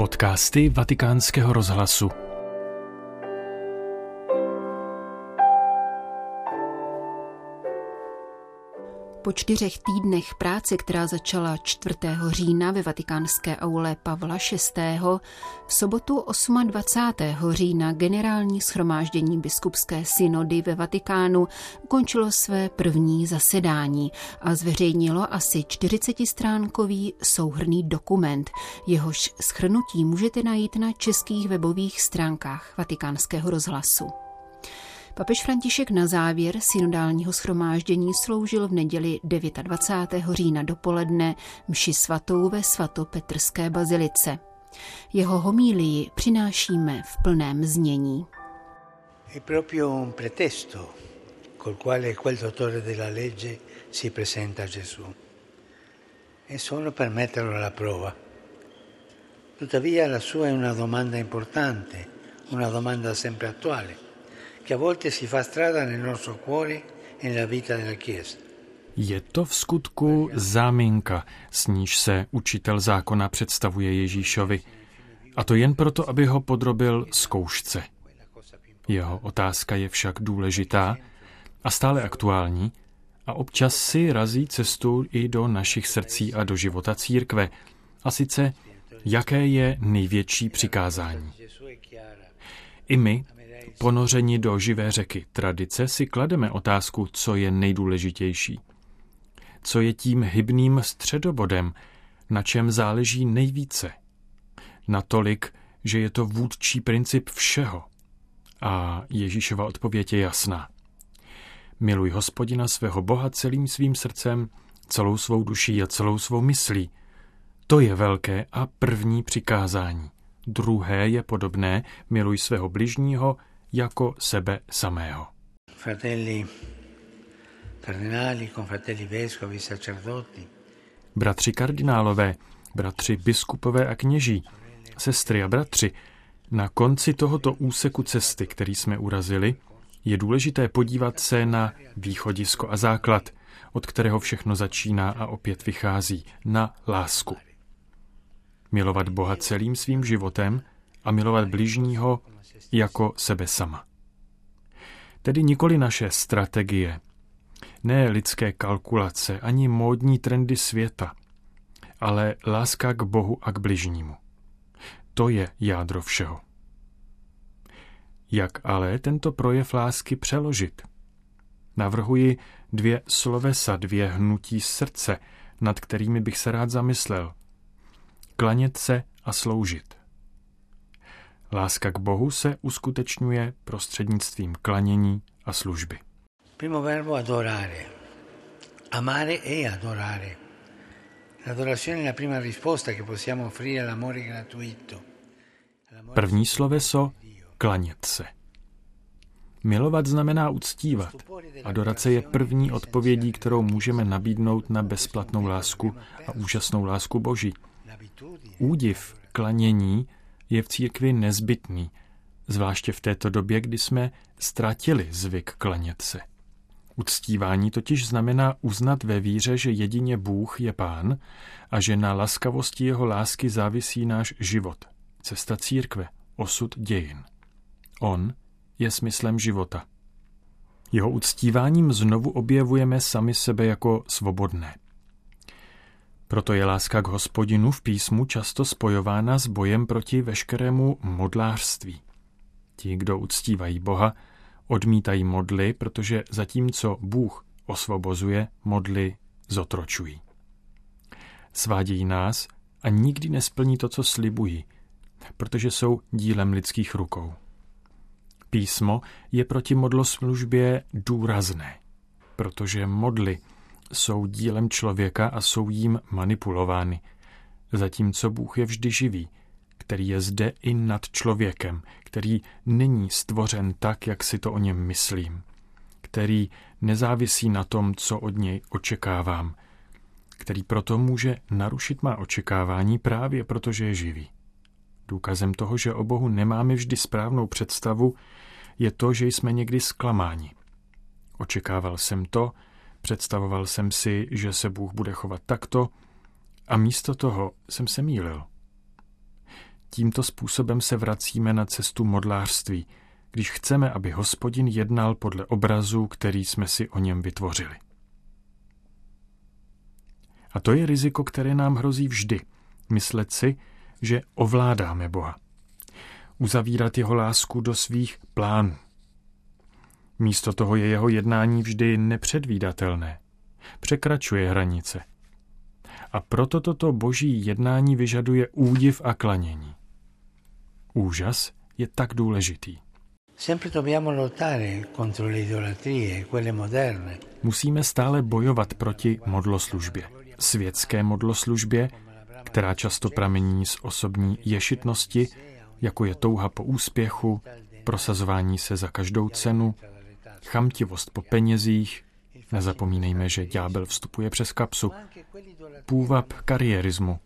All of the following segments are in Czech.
Podcasty Vatikánského rozhlasu. Po čtyřech týdnech práce, která začala 4. října ve vatikánské aule Pavla VI., v sobotu 28. října generální schromáždění biskupské synody ve Vatikánu ukončilo své první zasedání a zveřejnilo asi 40-stránkový souhrný dokument. Jehož schrnutí můžete najít na českých webových stránkách vatikánského rozhlasu. Papež František na závěr synodálního schromáždění sloužil v neděli 29. října dopoledne mši svatou ve svatopetrské bazilice. Jeho homílii přinášíme v plném znění. È proprio un pretesto col quale quel dottore della legge si presenta a Gesù. È solo per metterlo alla prova. Tuttavia la sua è una domanda importante, una domanda sempre attuale che a volte si fa strada nel nostro cuore e nella vita della Chiesa. Je to v skutku záminka, s níž se učitel zákona představuje Ježíšovi. A to jen proto, aby ho podrobil zkoušce. Jeho otázka je však důležitá a stále aktuální a občas si razí cestu i do našich srdcí a do života církve. A sice, jaké je největší přikázání. I my, Ponoření do živé řeky tradice si klademe otázku, co je nejdůležitější. Co je tím hybným středobodem, na čem záleží nejvíce. Natolik, že je to vůdčí princip všeho. A Ježíšova odpověď je jasná. Miluj hospodina svého Boha celým svým srdcem, celou svou duší a celou svou myslí. To je velké a první přikázání. Druhé je podobné, miluj svého bližního jako sebe samého. Fratelli kardinali, confratelli vescovi, sacerdoti. Bratři kardinálové, bratři biskupové a kněží, sestry a bratři, na konci tohoto úseku cesty, který jsme urazili, je důležité podívat se na východisko a základ, od kterého všechno začíná a opět vychází, na lásku. Milovat Boha celým svým životem a milovat bližního jako sebe sama. Tedy nikoli naše strategie, ne lidské kalkulace, ani módní trendy světa, ale láska k Bohu a k bližnímu. To je jádro všeho. Jak ale tento projev lásky přeložit? Navrhuji dvě slovesa, dvě hnutí srdce, nad kterými bych se rád zamyslel. Klanět se a sloužit. Láska k Bohu se uskutečňuje prostřednictvím klanění a služby. Primo verbo adorare. Amare e adorare. L'adorazione è la prima risposta che possiamo offrire all'amore gratuito. První sloveso klanět se. Milovat znamená uctívat. Adorace je první odpovědí, kterou můžeme nabídnout na bezplatnou lásku a úžasnou lásku Boží. Údiv, klanění je v církvi nezbytný, zvláště v této době, kdy jsme ztratili zvyk klanět se. Uctívání totiž znamená uznat ve víře, že jedině Bůh je Pán a že na laskavosti jeho lásky závisí náš život, cesta církve, osud dějin. On je smyslem života. Jeho uctíváním znovu objevujeme sami sebe jako svobodné. Proto je láska k hospodinu v písmu často spojována s bojem proti veškerému modlářství. Ti, kdo uctívají Boha, odmítají modly, protože zatímco Bůh osvobozuje, modly zotročují. Svádějí nás a nikdy nesplní to, co slibují, protože jsou dílem lidských rukou. Písmo je proti modloslužbě důrazné, protože modly jsou dílem člověka a jsou jím manipulovány, zatímco Bůh je vždy živý, který je zde i nad člověkem, který není stvořen tak, jak si to o něm myslím, který nezávisí na tom, co od něj očekávám, který proto může narušit má očekávání právě protože je živý. Důkazem toho, že o Bohu nemáme vždy správnou představu, je to, že jsme někdy zklamáni. Očekával jsem to, Představoval jsem si, že se Bůh bude chovat takto a místo toho jsem se mýlil. Tímto způsobem se vracíme na cestu modlářství, když chceme, aby hospodin jednal podle obrazu, který jsme si o něm vytvořili. A to je riziko, které nám hrozí vždy. Myslet si, že ovládáme Boha. Uzavírat jeho lásku do svých plánů. Místo toho je jeho jednání vždy nepředvídatelné. Překračuje hranice. A proto toto boží jednání vyžaduje údiv a klanění. Úžas je tak důležitý. Musíme stále bojovat proti modloslužbě. Světské modloslužbě, která často pramení z osobní ješitnosti, jako je touha po úspěchu, prosazování se za každou cenu, chamtivost po penězích, nezapomínejme, že ďábel vstupuje přes kapsu, půvab kariérismu,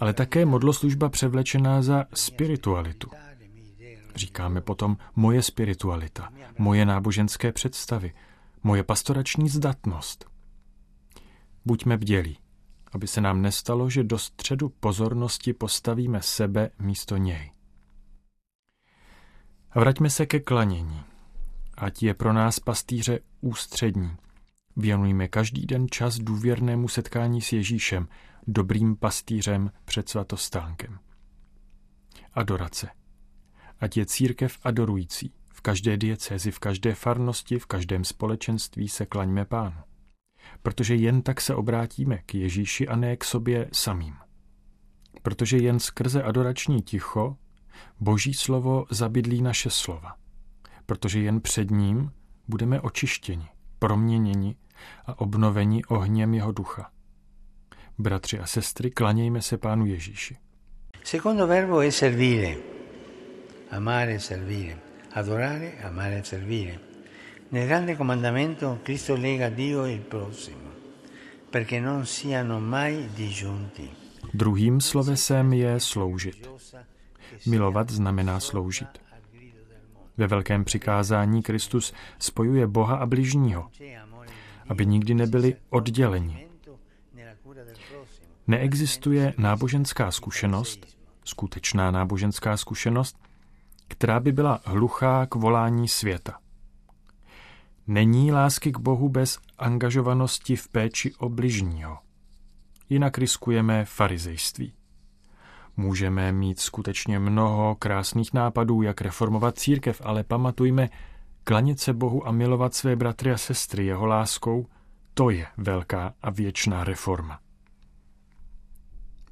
ale také modloslužba převlečená za spiritualitu. Říkáme potom moje spiritualita, moje náboženské představy, moje pastorační zdatnost. Buďme bdělí, aby se nám nestalo, že do středu pozornosti postavíme sebe místo něj. Vraťme se ke klanění. Ať je pro nás pastýře ústřední. Věnujme každý den čas důvěrnému setkání s Ježíšem, dobrým pastýřem před svatostánkem. Adorace. Ať je církev adorující. V každé diecézi, v každé farnosti, v každém společenství se klaňme pánu. Protože jen tak se obrátíme k Ježíši a ne k sobě samým. Protože jen skrze adorační ticho Boží slovo zabydlí naše slova. Protože jen před ním budeme očištěni, proměněni a obnoveni ohněm jeho ducha. Bratři a sestry, klanějme se Pánu Ježíši. Secondo verbo è servire. Amare e servire. Adorare, amare e servire. Nel grande comandamento Cristo lega Dio e il prossimo, perché non siano mai disgiunti. Druhým slovesem je sloužit. Milovat znamená sloužit. Ve velkém přikázání Kristus spojuje Boha a bližního, aby nikdy nebyli odděleni. Neexistuje náboženská zkušenost, skutečná náboženská zkušenost, která by byla hluchá k volání světa. Není lásky k Bohu bez angažovanosti v péči o bližního. Jinak riskujeme farizejství. Můžeme mít skutečně mnoho krásných nápadů, jak reformovat církev, ale pamatujme, klanět se Bohu a milovat své bratry a sestry jeho láskou, to je velká a věčná reforma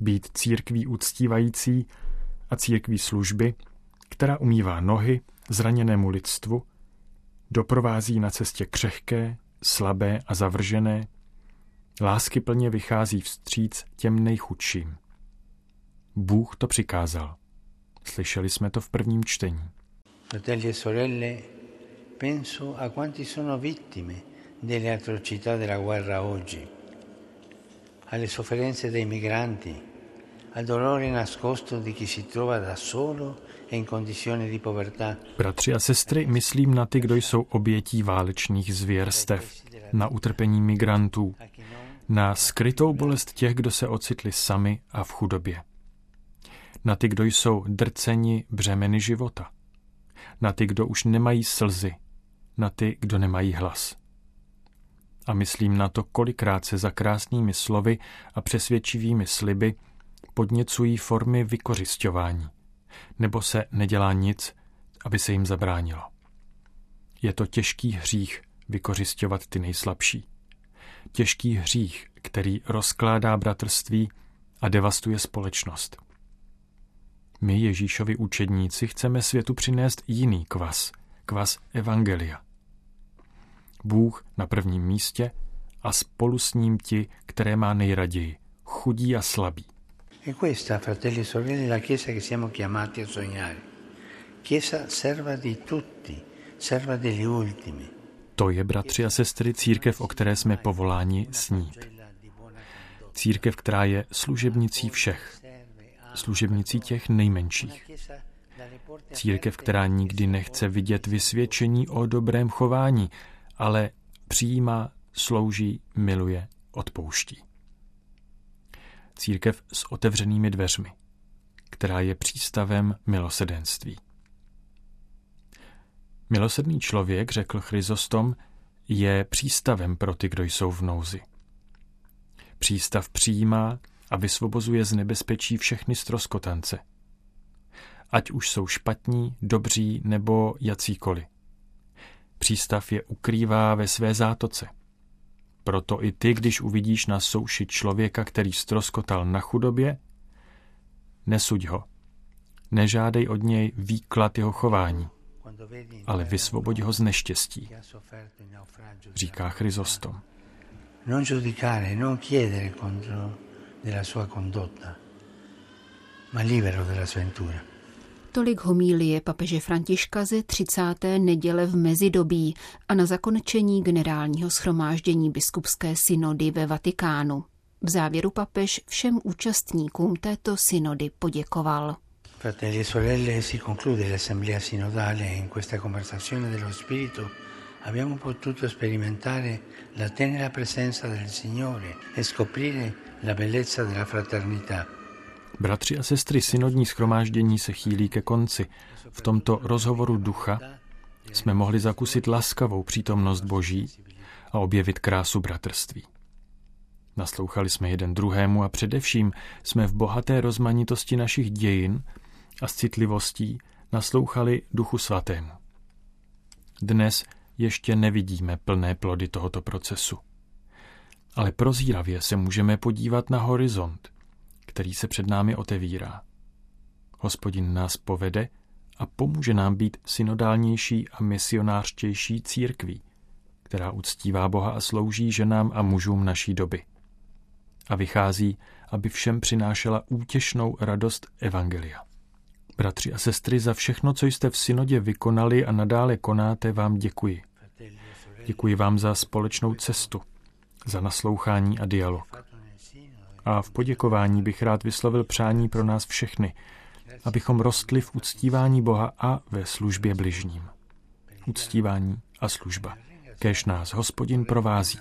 být církví uctívající a církví služby, která umývá nohy zraněnému lidstvu, doprovází na cestě křehké, slabé a zavržené, lásky plně vychází vstříc těm nejchudším. Bůh to přikázal. Slyšeli jsme to v prvním čtení. Fratelli e sorelle, penso a quanti sono vittime delle atrocità della guerra oggi, alle sofferenze dei migranti, al dolore nascosto di chi si trova da solo e in condizioni di povertà. Bratři a sestry, myslím na ty, kdo jsou obětí válečných zvěrstev, na utrpení migrantů, na skrytou bolest těch, kdo se ocitli sami a v chudobě. Na ty, kdo jsou drceni břemeny života. Na ty, kdo už nemají slzy. Na ty, kdo nemají hlas. A myslím na to, kolikrát se za krásnými slovy a přesvědčivými sliby podněcují formy vykořišťování, nebo se nedělá nic, aby se jim zabránilo. Je to těžký hřích vykořišťovat ty nejslabší. Těžký hřích, který rozkládá bratrství a devastuje společnost. My, Ježíšovi učedníci, chceme světu přinést jiný kvas, kvas Evangelia. Bůh na prvním místě a spolu s ním ti, které má nejraději, chudí a slabí. E questa, fratelli e sorelle, è la Chiesa che siamo chiamati a sognare. Chiesa serva di tutti, serva degli ultimi. To je, bratři a sestry, církev, o které jsme povoláni snít. Církev, která je služebnicí všech, služebnicí těch nejmenších. Církev, která nikdy nechce vidět vysvědčení o dobrém chování, ale přijímá, slouží, miluje, odpouští církev s otevřenými dveřmi, která je přístavem milosedenství. Milosedný člověk, řekl Chryzostom, je přístavem pro ty, kdo jsou v nouzi. Přístav přijímá a vysvobozuje z nebezpečí všechny stroskotance. Ať už jsou špatní, dobří nebo jacíkoliv. Přístav je ukrývá ve své zátoce. Proto i ty, když uvidíš na souši člověka, který stroskotal na chudobě, nesuď ho. Nežádej od něj výklad jeho chování, ale vysvoboď ho z neštěstí, říká Chryzostom. Non giudicare, non chiedere contro della sua condotta, ma libero della sventura. Tolik homílie papeže Františka ze 30. neděle v mezidobí a na zakončení generálního schromáždění biskupské synody ve Vatikánu. V závěru papež všem účastníkům této synody poděkoval. Fratelli e sorelle, si conclude l'assemblea sinodale in questa conversazione dello Spirito abbiamo potuto sperimentare la tenera presenza del Signore e scoprire la bellezza della fraternità. Bratři a sestry, synodní schromáždění se chýlí ke konci. V tomto rozhovoru ducha jsme mohli zakusit laskavou přítomnost Boží a objevit krásu bratrství. Naslouchali jsme jeden druhému a především jsme v bohaté rozmanitosti našich dějin a s citlivostí naslouchali Duchu Svatému. Dnes ještě nevidíme plné plody tohoto procesu. Ale prozíravě se můžeme podívat na horizont, který se před námi otevírá. Hospodin nás povede a pomůže nám být synodálnější a misionářtější církví, která uctívá Boha a slouží ženám a mužům naší doby. A vychází, aby všem přinášela útěšnou radost Evangelia. Bratři a sestry, za všechno, co jste v synodě vykonali a nadále konáte, vám děkuji. Děkuji vám za společnou cestu, za naslouchání a dialog. A v poděkování bych rád vyslovil přání pro nás všechny, abychom rostli v uctívání Boha a ve službě bližním. Uctívání a služba. Kéž nás hospodin provází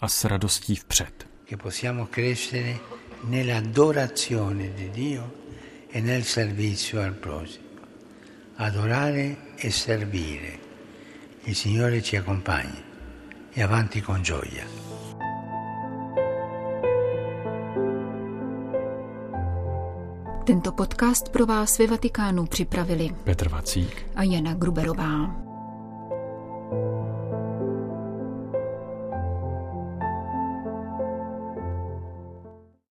a s radostí vpřed. Che possiamo crescere nell'adorazione di Dio e nel servizio al prossimo. Adorare e servire. Il Signore ci accompagni e avanti con gioia. Tento podcast pro vás ve Vatikánu připravili Petr Vacík a Jana Gruberová.